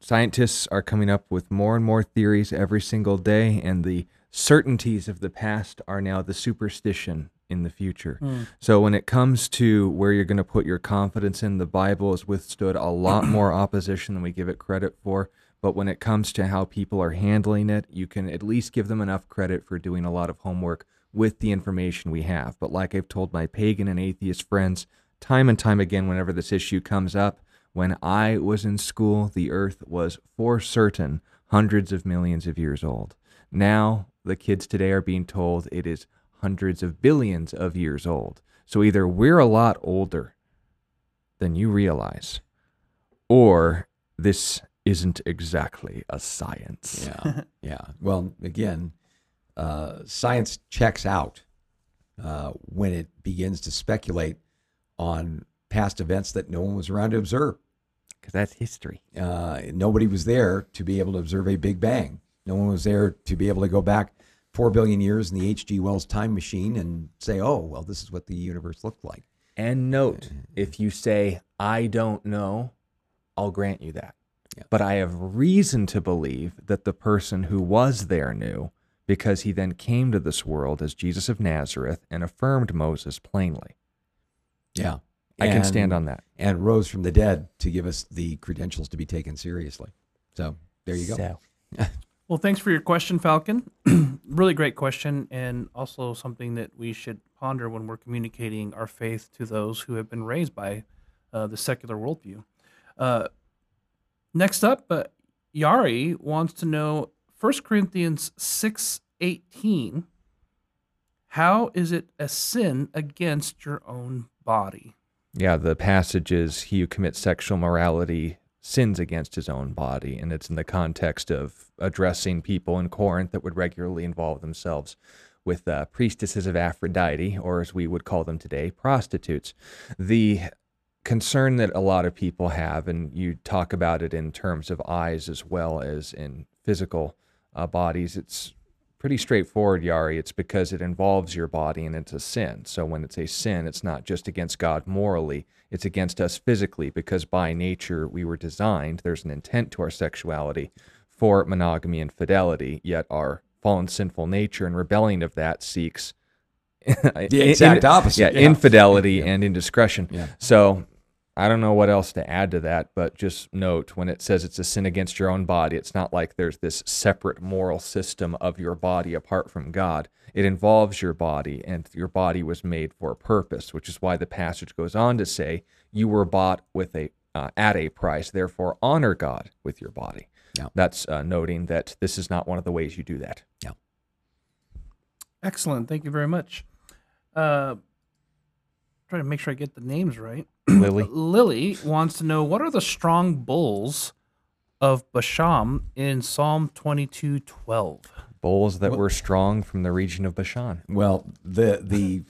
Speaker 3: Scientists are coming up with more and more theories every single day, and the certainties of the past are now the superstition in the future. Hmm. So when it comes to where you're going to put your confidence in, the Bible has withstood a lot <clears throat> more opposition than we give it credit for. But when it comes to how people are handling it, you can at least give them enough credit for doing a lot of homework with the information we have. But like I've told my pagan and atheist friends time and time again, whenever this issue comes up, when I was in school, the earth was for certain hundreds of millions of years old. Now, the kids today are being told it is hundreds of billions of years old. So either we're a lot older than you realize, or this isn't exactly a science.
Speaker 2: Yeah, <laughs> yeah. Well, again, uh, science checks out uh, when it begins to speculate on past events that no one was around to observe.
Speaker 3: Because that's history.
Speaker 2: Uh, nobody was there to be able to observe a Big Bang. No one was there to be able to go back four billion years in the H.G. Wells time machine and say, "Oh, well, this is what the universe looked like."
Speaker 3: And note, uh, if you say, I don't know, I'll grant you that.
Speaker 2: Yeah.
Speaker 3: But I have reason to believe that the person who was there knew because he then came to this world as Jesus of Nazareth and affirmed Moses plainly.
Speaker 2: Yeah,
Speaker 3: I can stand on that.
Speaker 2: And rose from the dead to give us the credentials to be taken seriously. So there you go.
Speaker 3: So, <laughs>
Speaker 1: Well, thanks for your question, Falcon. <clears throat> really great question, and also something that we should ponder when we're communicating our faith to those who have been raised by uh, the secular worldview. Uh, next up, uh, Yari wants to know 1 Corinthians six eighteen. How is it a sin against your own body?
Speaker 3: yeah, the passage is he who commits sexual morality sins against his own body. And it's in the context of addressing people in Corinth that would regularly involve themselves with uh, priestesses of Aphrodite, or as we would call them today, prostitutes. The concern that a lot of people have, and you talk about it in terms of eyes as well as in physical uh, bodies, it's pretty straightforward, Yari. It's because it involves your body and it's a sin. So when it's a sin, it's not just against God morally, it's against us physically because by nature we were designed, there's an intent to our sexuality for monogamy and fidelity, yet our fallen sinful nature and rebelling of that seeks <laughs>
Speaker 2: The exact opposite,
Speaker 3: Yeah,
Speaker 2: yeah.
Speaker 3: infidelity and indiscretion.
Speaker 2: Yeah.
Speaker 3: So I don't know what else to add to that, but just note when it says it's a sin against your own body, it's not like there's this separate moral system of your body apart from God. It involves your body, and your body was made for a purpose, which is why the passage goes on to say, "You were bought with a uh, at a price, therefore honor God with your body."
Speaker 2: Yeah.
Speaker 3: That's uh, noting that this is not one of the ways you do that. Yeah.
Speaker 1: Excellent. Thank you very much. Uh, trying to make sure I get the names right. <clears throat>
Speaker 3: Lily,
Speaker 1: Lily wants to know what are the strong bulls of Bashan in Psalm 22:12.
Speaker 3: bulls that were strong from the region of Bashan.
Speaker 2: Well, the the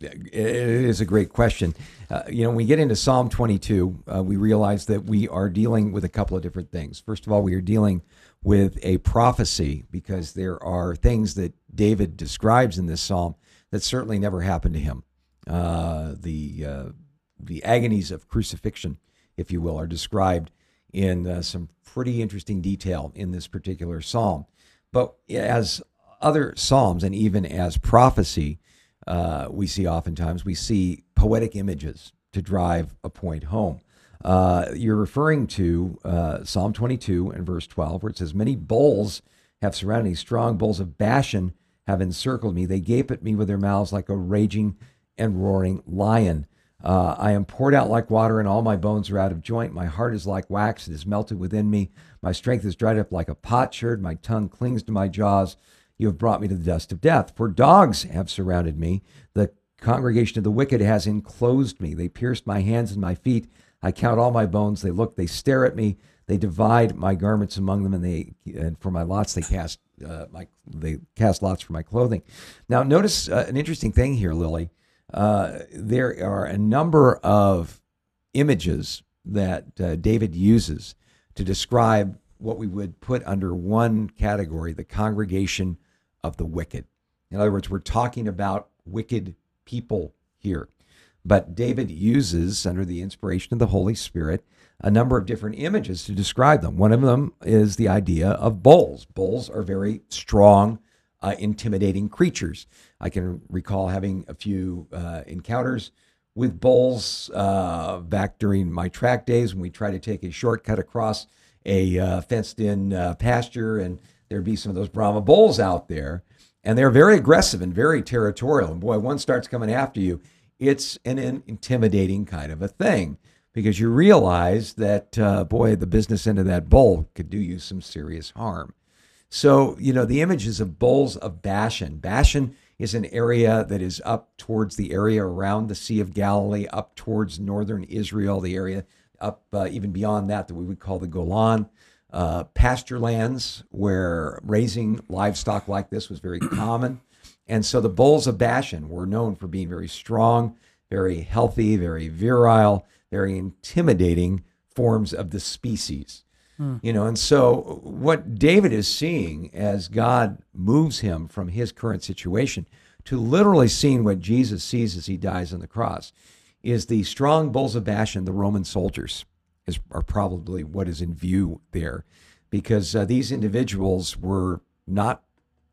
Speaker 2: it is a great question. Uh, you know, when we get into Psalm 22, uh, we realize that we are dealing with a couple of different things. First of all, we are dealing with a prophecy because there are things that David describes in this psalm that certainly never happened to him. Uh, the uh, the agonies of crucifixion, if you will, are described in uh, some pretty interesting detail in this particular psalm. But as other psalms and even as prophecy, uh, we see oftentimes we see poetic images to drive a point home. Uh, you're referring to uh, Psalm 22 and verse 12, where it says, "Many bulls have surrounded me; strong bulls of Bashan have encircled me. They gape at me with their mouths like a raging and roaring lion." Uh, I am poured out like water, and all my bones are out of joint. My heart is like wax; it is melted within me. My strength is dried up like a potsherd. My tongue clings to my jaws. You have brought me to the dust of death. For dogs have surrounded me. The congregation of the wicked has enclosed me. They pierced my hands and my feet. I count all my bones. They look, they stare at me. They divide my garments among them, and they and for my lots they cast uh, my they cast lots for my clothing. Now, notice uh, an interesting thing here, Lily. Uh, there are a number of images that uh, David uses to describe what we would put under one category the congregation of the wicked. In other words, we're talking about wicked people here. But David uses, under the inspiration of the Holy Spirit, a number of different images to describe them. One of them is the idea of bulls. Bulls are very strong, uh, intimidating creatures. I can recall having a few uh, encounters with bulls uh, back during my track days when we try to take a shortcut across a uh, fenced in uh, pasture and there'd be some of those Brahma bulls out there. and they're very aggressive and very territorial. And boy, one starts coming after you, it's an, an intimidating kind of a thing because you realize that, uh, boy, the business end of that bull could do you some serious harm. So, you know, the images of bulls of Bashan. Bashan is an area that is up towards the area around the Sea of Galilee, up towards northern Israel, the area up uh, even beyond that that we would call the Golan. Uh, pasture lands where raising livestock like this was very <clears throat> common. And so the bulls of Bashan were known for being very strong, very healthy, very virile, very intimidating forms of the species. Hmm. You know, and so what David is seeing as God moves him from his current situation to literally seeing what Jesus sees as he dies on the cross is the strong bulls of Bashan, the Roman soldiers, is, are probably what is in view there, because uh, these individuals were not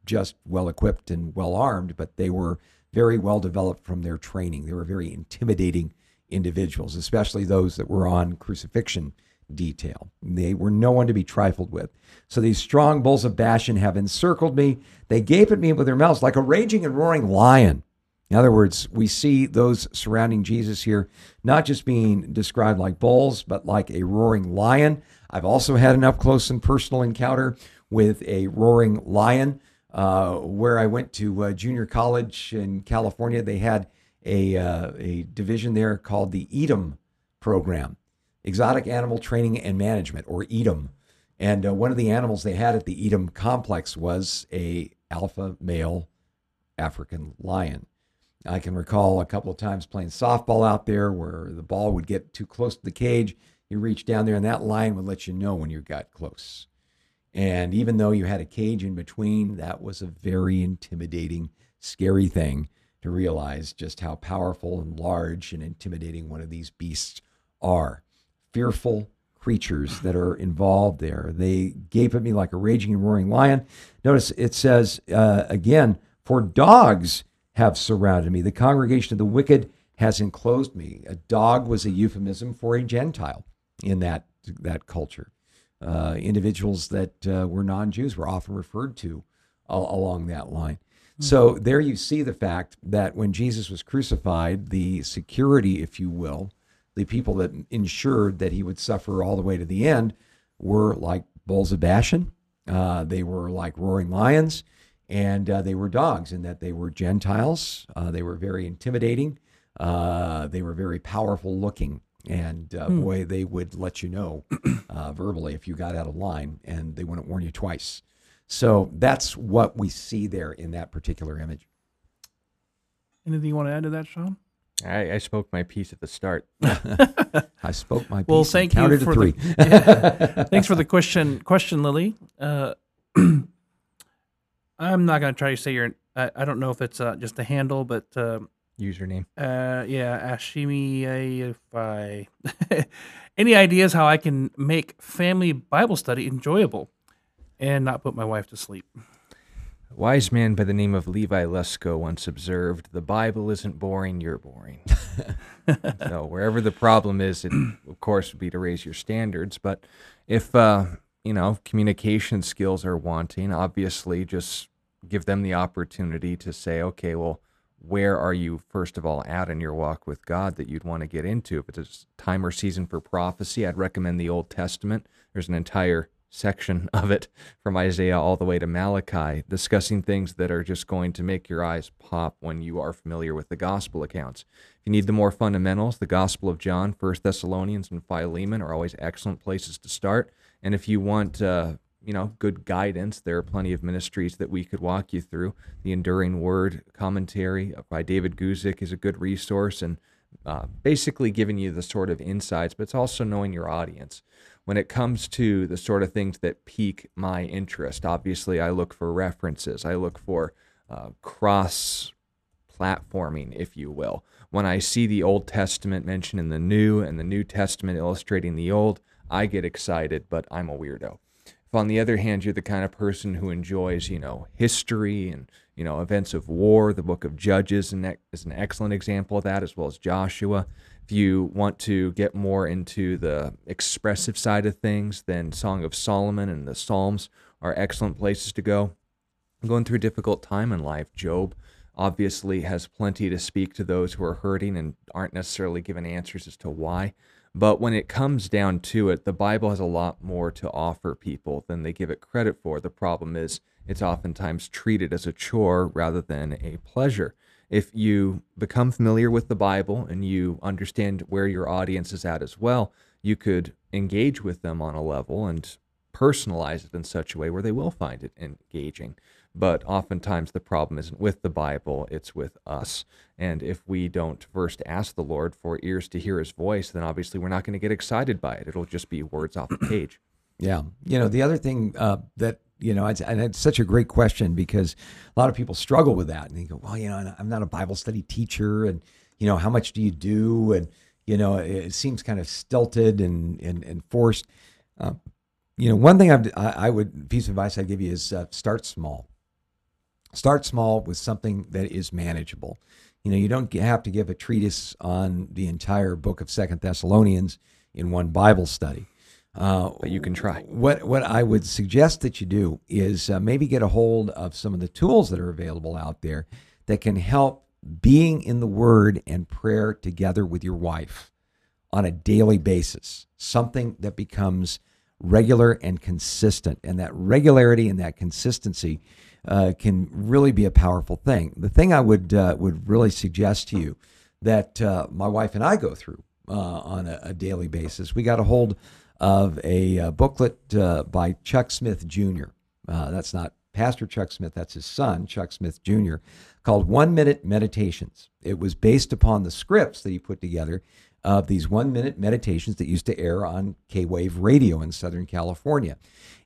Speaker 2: just well equipped and well armed, but they were very well developed from their training. They were very intimidating individuals, especially those that were on crucifixion detail. They were no one to be trifled with. So these strong bulls of Bashan have encircled me. They gape at me with their mouths like a raging and roaring lion. In other words, we see those surrounding Jesus here not just being described like bulls, but like a roaring lion. I've also had an up close and personal encounter with a roaring lion. Uh, where I went to uh, junior college in California, they had a, uh, a division there called the EATM program, Exotic Animal Training and Management, or EATM. And uh, one of the animals they had at the EATM complex was a alpha male African lion. I can recall a couple of times playing softball out there where the ball would get too close to the cage. You reach down there, and that line would let you know when you got close. And even though you had a cage in between, that was a very intimidating, scary thing to realize just how powerful and large and intimidating one of these beasts are. Fearful creatures that are involved there. They gape at me like a raging and roaring lion. Notice it says uh, again, for dogs have surrounded me. The congregation of the wicked has enclosed me. A dog was a euphemism for a Gentile in that, that culture. Uh, individuals that uh, were non Jews were often referred to along that line. Mm-hmm. So there you see the fact that when Jesus was crucified, the security, if you will, the people that ensured that he would suffer all the way to the end were like bulls of Bashan. Uh, they were like roaring lions and uh, they were dogs in that they were Gentiles. Uh, they were very intimidating. Uh, they were very powerful looking, and uh, hmm. boy, they would let you know <clears throat> uh, verbally if you got out of line, and they wouldn't warn you twice. So that's what we see there in that particular image.
Speaker 1: Anything you want to add to that, Sean?
Speaker 3: I, I spoke my piece at the start. <laughs> <laughs>
Speaker 2: I spoke my piece.
Speaker 1: Well, thank you for
Speaker 2: three.
Speaker 1: The, <laughs> yeah. Thanks for the question, question, Lily. Uh, <clears throat> I'm not going to try to say your. I, I don't know if it's uh, just a handle, but uh,
Speaker 3: username.
Speaker 1: Uh, yeah, Ashimi. If I any ideas how I can make family Bible study enjoyable and not put my wife to sleep?
Speaker 3: Wise man by the name of Levi Lusko once observed, "The Bible isn't boring; you're boring." <laughs> so wherever the problem is, it of course would be to raise your standards. But if uh, you know, communication skills are wanting, obviously just give them the opportunity to say, okay, well, where are you, first of all, at in your walk with God that you'd want to get into? If it's a time or season for prophecy, I'd recommend the Old Testament. There's an entire section <laughs> of it from Isaiah all the way to Malachi discussing things that are just going to make your eyes pop when you are familiar with the gospel accounts. If you need the more fundamentals, the Gospel of John, First Thessalonians, and Philemon are always excellent places to start. And if you want, uh, you know, good guidance, there are plenty of ministries that we could walk you through. The Enduring Word commentary by David Guzik is a good resource and uh, basically giving you the sort of insights, but it's also knowing your audience. When it comes to the sort of things that pique my interest, obviously I look for references. I look for uh, cross platforming, if you will. When I see the Old Testament mentioned in the New and the New Testament illustrating the Old, I get excited, but I'm a weirdo. If on the other hand, you're the kind of person who enjoys, you know, history and, you know, events of war, the book of Judges is an excellent example of that, as well as Joshua. If you want to get more into the expressive side of things, then Song of Solomon and the Psalms are excellent places to go. going through a difficult time in life. Job obviously has plenty to speak to those who are hurting and aren't necessarily given answers as to why. But when it comes down to it, the Bible has a lot more to offer people than they give it credit for. The problem is it's oftentimes treated as a chore rather than a pleasure. If you become familiar with the Bible and you understand where your audience is at as well, you could engage with them on a level and personalize it in such a way where they will find it engaging. But oftentimes the problem isn't with the Bible, it's with us. And if we don't first ask the Lord for ears to hear his voice, then obviously we're not going to get excited by it. It'll just be words off the page.
Speaker 2: Yeah. You know, the other thing uh, that, you know, it's, and it's such a great question because a lot of people struggle with that. And they go, well, you know, I'm not a Bible study teacher. And, you know, how much do you do? And, you know, it, it seems kind of stilted and, and, and forced. Uh, you know, one thing I'd, I, I would, piece of advice I'd give you is uh, start small. Start small with something that is manageable. You know, you don't have to give a treatise on the entire book of Second Thessalonians in one Bible study.
Speaker 3: Uh, but you can try.
Speaker 2: What what I would suggest that you do is uh, maybe get a hold of some of the tools that are available out there that can help being in the Word and prayer together with your wife on a daily basis. Something that becomes regular and consistent, and that regularity and that consistency uh, can really be a powerful thing. The thing I would uh, would really suggest to you that uh, my wife and I go through uh, on a, a, daily basis. We got a hold of a, uh, booklet uh, by Chuck Smith Jr. that's not Pastor Chuck Smith, that's his son, Chuck Smith Jr., called One Minute Meditations. It was based upon the scripts that he put together of these one minute meditations that used to air on K Wave radio in Southern California.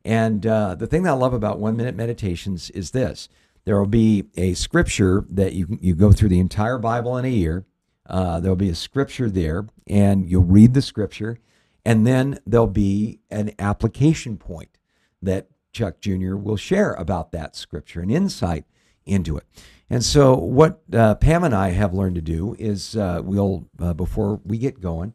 Speaker 2: And uh, the thing that I love about one minute meditations is this there will be a scripture that you, you go through the entire Bible in a year. Uh, there'll be a scripture there, and you'll read the scripture, and then there'll be an application point that Chuck Jr. will share about that scripture, an insight into it. And so, what uh, Pam and I have learned to do is uh, we'll, uh, before we get going,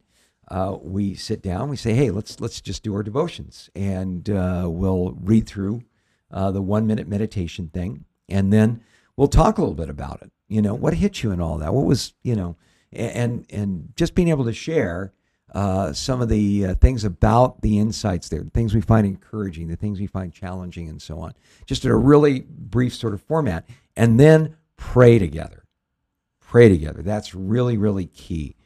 Speaker 2: uh, we sit down, we say, hey, let's let's just do our devotions, and uh, we'll read through uh, the one minute meditation thing, and then we'll talk a little bit about it. You know, what hit you and all that? What was you know, and and just being able to share uh, some of the uh, things about the insights there, the things we find encouraging, the things we find challenging, and so on. Just in a really brief sort of format, and then pray together. Pray together. That's really really key.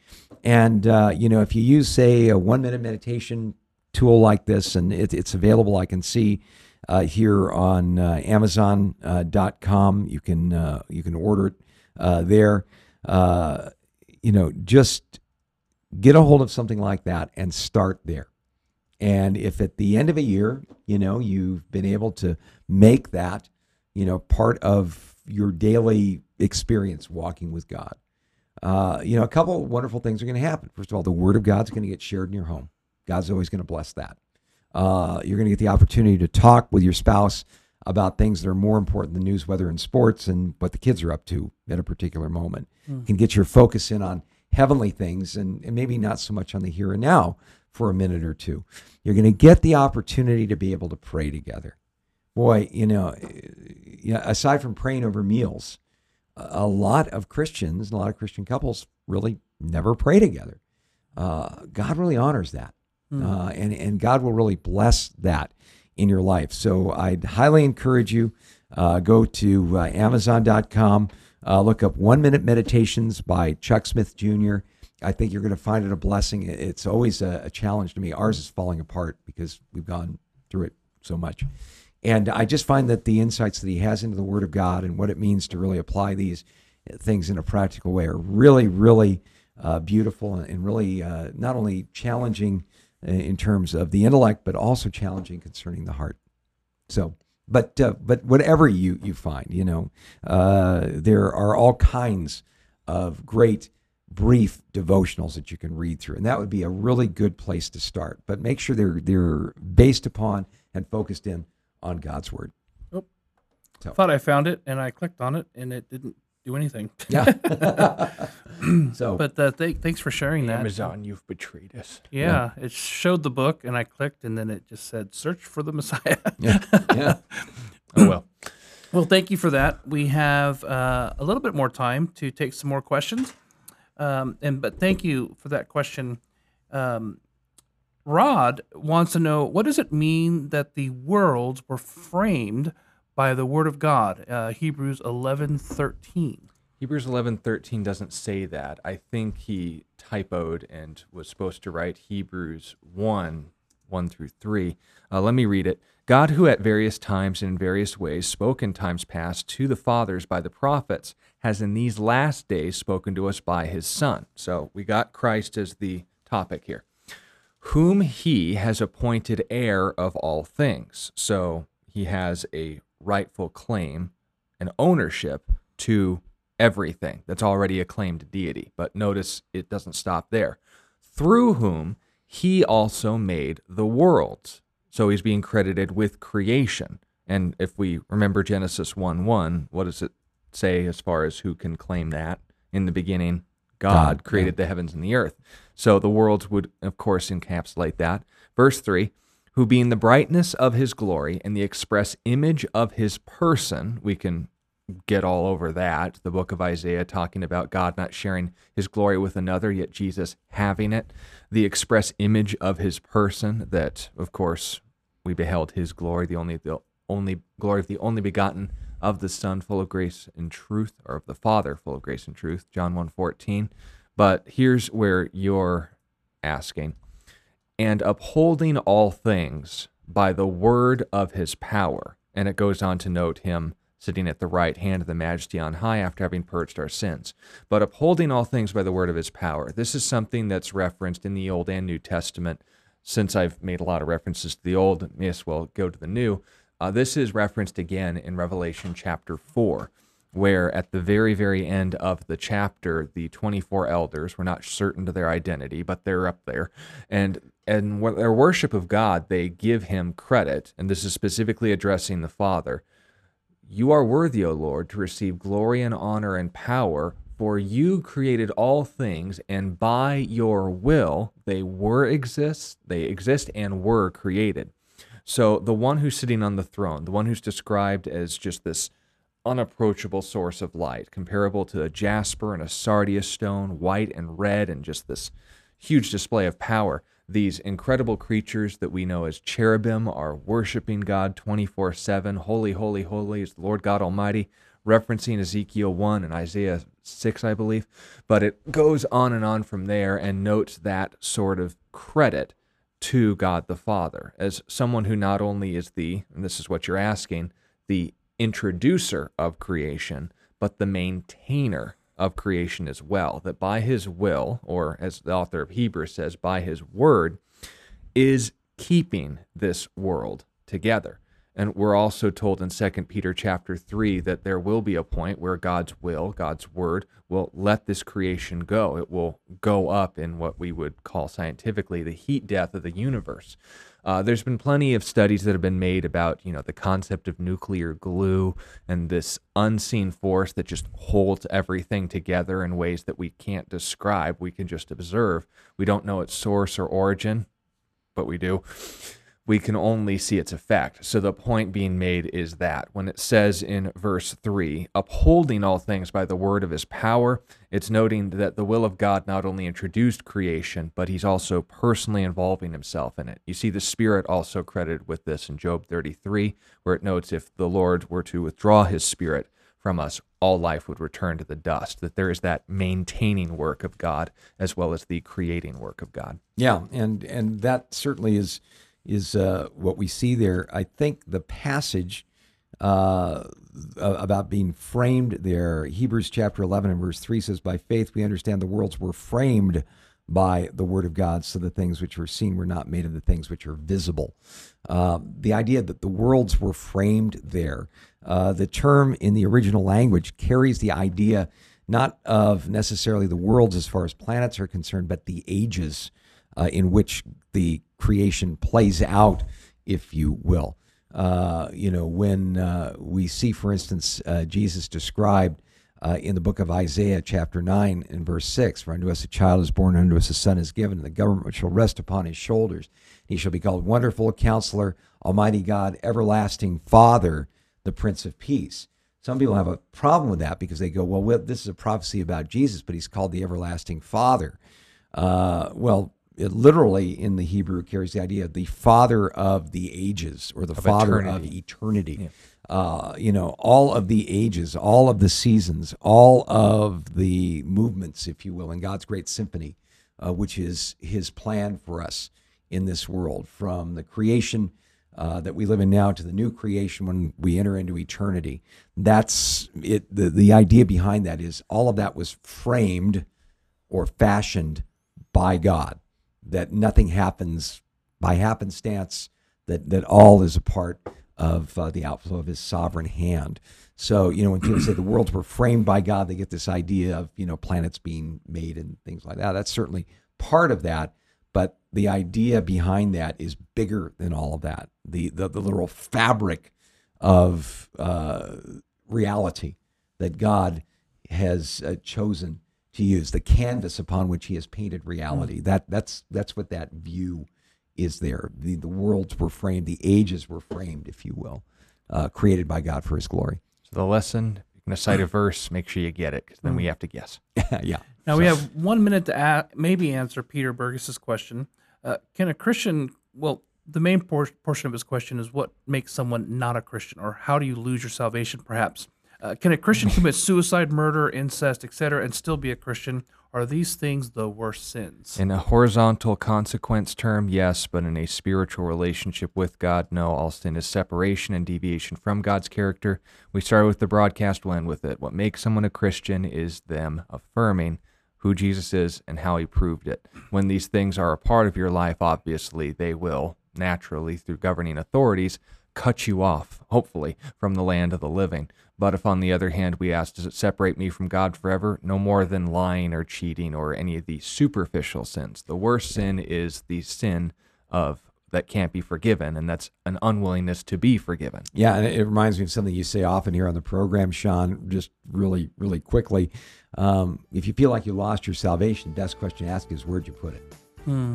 Speaker 2: And, uh, you know, if you use, say, a one minute meditation tool like this, and it, it's available, I can see uh, here on uh, Amazon.com. You can you can order it there. you know, just get a hold of something like that and start there. And if at the end of a year, you know, you've been able to make that, you know, part of your daily experience walking with God, uh, you know, a couple wonderful things are going to happen. First of all, the Word of God's going to get shared in your home. God's always going to bless that. Uh, you're going to get the opportunity to talk with your spouse about things that are more important than news, weather, and sports, and what the kids are up to at a particular moment. Mm. You can get your focus in on heavenly things and, and maybe not so much on the here and now for a minute or two. You're going to get the opportunity to be able to pray together. Boy, you know, aside from praying over meals, a lot of Christians, a lot of Christian couples really never pray together. Uh, God really honors that. Mm. Uh, and, and God will really bless that in your life. So I'd highly encourage you uh, go to uh, Amazon.com, uh, look up One Minute Meditations by Chuck Smith Jr. I think you're going to find it a blessing. It's always a, a challenge to me. Ours is falling apart because we've gone through it so much. And I just find that the insights that he has into the Word of God and what it means to really apply these things in a practical way are really, really uh, beautiful and really uh, not only challenging in terms of the intellect, but also challenging concerning the heart. So, but uh, but whatever you you find, you know, uh, there are all kinds of great brief devotionals that you can read through, and that would be a really good place to start. But make sure they're they're based upon and focused in on God's word.
Speaker 1: Oh, so. thought I found it and I clicked on it and it didn't do anything.
Speaker 2: Yeah. <laughs> <laughs> so,
Speaker 1: but uh, th- thanks for sharing that.
Speaker 3: Amazon, you've betrayed us.
Speaker 1: Yeah, yeah, it showed the book and I clicked and then it just said search for the Messiah. <laughs>
Speaker 2: yeah. Yeah.
Speaker 3: oh well.
Speaker 1: Well, thank you for that. We have uh, a little bit more time to take some more questions. Um, and but thank you for that question. Um, Rod wants to know what does it mean that the worlds were framed by the word of God? Uh, Hebrews eleven thirteen.
Speaker 3: Hebrews eleven thirteen doesn't say that. I think he typoed and was supposed to write Hebrews 1 1 through 3. Uh, let me read it. God, who at various times and in various ways spoke in times past to the fathers by the prophets, has in these last days spoken to us by his Son. So we got Christ as the topic here, whom he has appointed heir of all things. So he has a rightful claim and ownership to everything that's already a claimed deity. But notice it doesn't stop there. Through whom he also made the worlds. So he's being credited with creation. And if we remember Genesis 1 1, what does it say as far as who can claim that? In the beginning, God,
Speaker 2: God,
Speaker 3: created the heavens and the earth. So the worlds would, of course, encapsulate that. Verse 3 Who being the brightness of his glory and the express image of his person, we can get all over that. The book of Isaiah talking about God not sharing his glory with another, yet Jesus having it. The express image of his person, that, of course, we beheld his glory, the only, the only glory of the only begotten of the Son, full of grace and truth, or of the Father, full of grace and truth, John 1 14. But here's where you're asking. And upholding all things by the word of his power. And it goes on to note him sitting at the right hand of the majesty on high after having purged our sins. But upholding all things by the word of his power. This is something that's referenced in the Old and New Testament. Since I've made a lot of references to the Old, may as well go to the New. Uh, this is referenced again in Revelation chapter 4, where at the very, very end of the chapter, the 24 elders, we're not certain to their identity, but they're up there, and and their worship of God, they give him credit, and this is specifically addressing the Father. You are worthy, O Lord, to receive glory and honor and power, for you created all things, and by your will they were exist, they exist and were created. So the one who's sitting on the throne, the one who's described as just this unapproachable source of light, comparable to a jasper and a sardius stone, white and red, and just this huge display of power. These incredible creatures that we know as cherubim are worshiping God 24 7. Holy, holy, holy is the Lord God Almighty, referencing Ezekiel 1 and Isaiah 6, I believe. But it goes on and on from there and notes that sort of credit to God the Father as someone who not only is the, and this is what you're asking, the introducer of creation, but the maintainer of creation as well. That by his will, or as the author of Hebrews says, by his word, is keeping this world together. And we're also told in 2 Peter chapter 3 that there will be a point where God's will, God's word, will let this creation go. It will go up in what we would call scientifically the heat death of the universe. Uh, there's been plenty of studies that have been made about, you know, the concept of nuclear glue and this unseen force that just holds everything together in ways that we can't describe. We can just observe. We don't know its source or origin, but we do we can only see its effect. So the point being made is that when it says in verse 3, upholding all things by the word of his power, it's noting that the will of God not only introduced creation, but he's also personally involving himself in it. You see the Spirit also credited with this in Job 33, where it notes if the Lord were to withdraw his Spirit from us, all life would return to the dust. That there is that maintaining work of God as well as the creating work of God.
Speaker 2: Yeah, and and that certainly is is uh, what we see there. I think the passage uh, about being framed there, Hebrews chapter 11 and verse 3 says, By faith we understand the worlds were framed by the word of God, so the things which are seen were not made of the things which are visible. Uh, the idea that the worlds were framed there, uh, the term in the original language carries the idea not of necessarily the worlds as far as planets are concerned, but the ages uh, in which the creation plays out, if you will. Uh, you know, when uh, we see, for instance, uh, Jesus described uh, in the book of Isaiah, chapter 9, and verse 6 For unto us a child is born, unto us a son is given, and the government shall rest upon his shoulders. He shall be called Wonderful Counselor, Almighty God, Everlasting Father, the Prince of Peace. Some people have a problem with that because they go, well, well this is a prophecy about Jesus, but he's called the everlasting Father. Uh, well, it literally in the Hebrew carries the idea of the Father of the ages or the Father
Speaker 3: eternity.
Speaker 2: of eternity. Uh, you know, all of the ages, all of the seasons, all of the movements, if you will, in God's great symphony, uh, which is His plan for us in this world, from the creation uh, that we live in now to the new creation when we enter into eternity. That's it. The, the idea behind that is all of that was framed or fashioned by God, that nothing happens by happenstance, that, that all is a part of uh, the outflow of his sovereign hand. So, you know, when people say the worlds were framed by God, they get this idea of, you know, planets being made and things like that. That's certainly part of that. But the idea behind that is bigger than all of that. The, the, the literal fabric of uh, reality that God has uh, chosen to use, the canvas upon which he has painted reality. That, that's, that's what that view is there. The, the worlds were framed, the ages were framed, if you will, uh, created by God for his glory.
Speaker 3: So the lesson, you're going to cite a verse, make sure you get it, because then we have to guess. <laughs>
Speaker 2: yeah.
Speaker 1: Now we have one minute to a- maybe answer Peter Burgess's question. Uh, can a Christian, well, the main por- portion of his question is what makes someone not a Christian, or how do you lose your salvation, perhaps? Uh, can a Christian commit suicide, murder, incest, etc., and still be a Christian? Are these things the worst sins?
Speaker 3: In a horizontal consequence term, yes, but in a spiritual relationship with God, no. All sin is separation and deviation from God's character. We started with the broadcast, we'll end with it. What makes someone a Christian is them affirming who Jesus is and how he proved it. When these things are a part of your life, obviously, they will naturally, through governing authorities, cut you off, hopefully, from the land of the living. But if, on the other hand, we ask, does it separate me from God forever? No more than lying or cheating or any of the superficial sins. The worst sin is the sin of that can't be forgiven, and that's an unwillingness to be forgiven.
Speaker 2: Yeah, and it it reminds me of something you say often here on the program, Sean, just really, really quickly. Um, if you feel like you lost your salvation, the best question to ask is where'd you put it?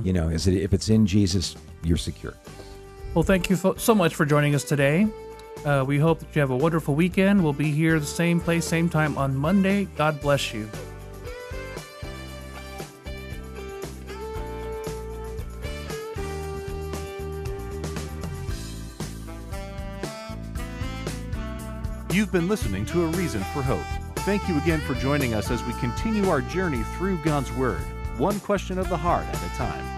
Speaker 2: You know, is it if it's in Jesus, you're secure.
Speaker 1: Well, thank you so much for joining us today. Uh, we hope that you have a wonderful weekend. We'll be here the same place, same time on Monday. God bless you.
Speaker 4: You've been listening to A Reason for Hope. Thank you again for joining us as we continue our journey through God's Word, one question of the heart at a time.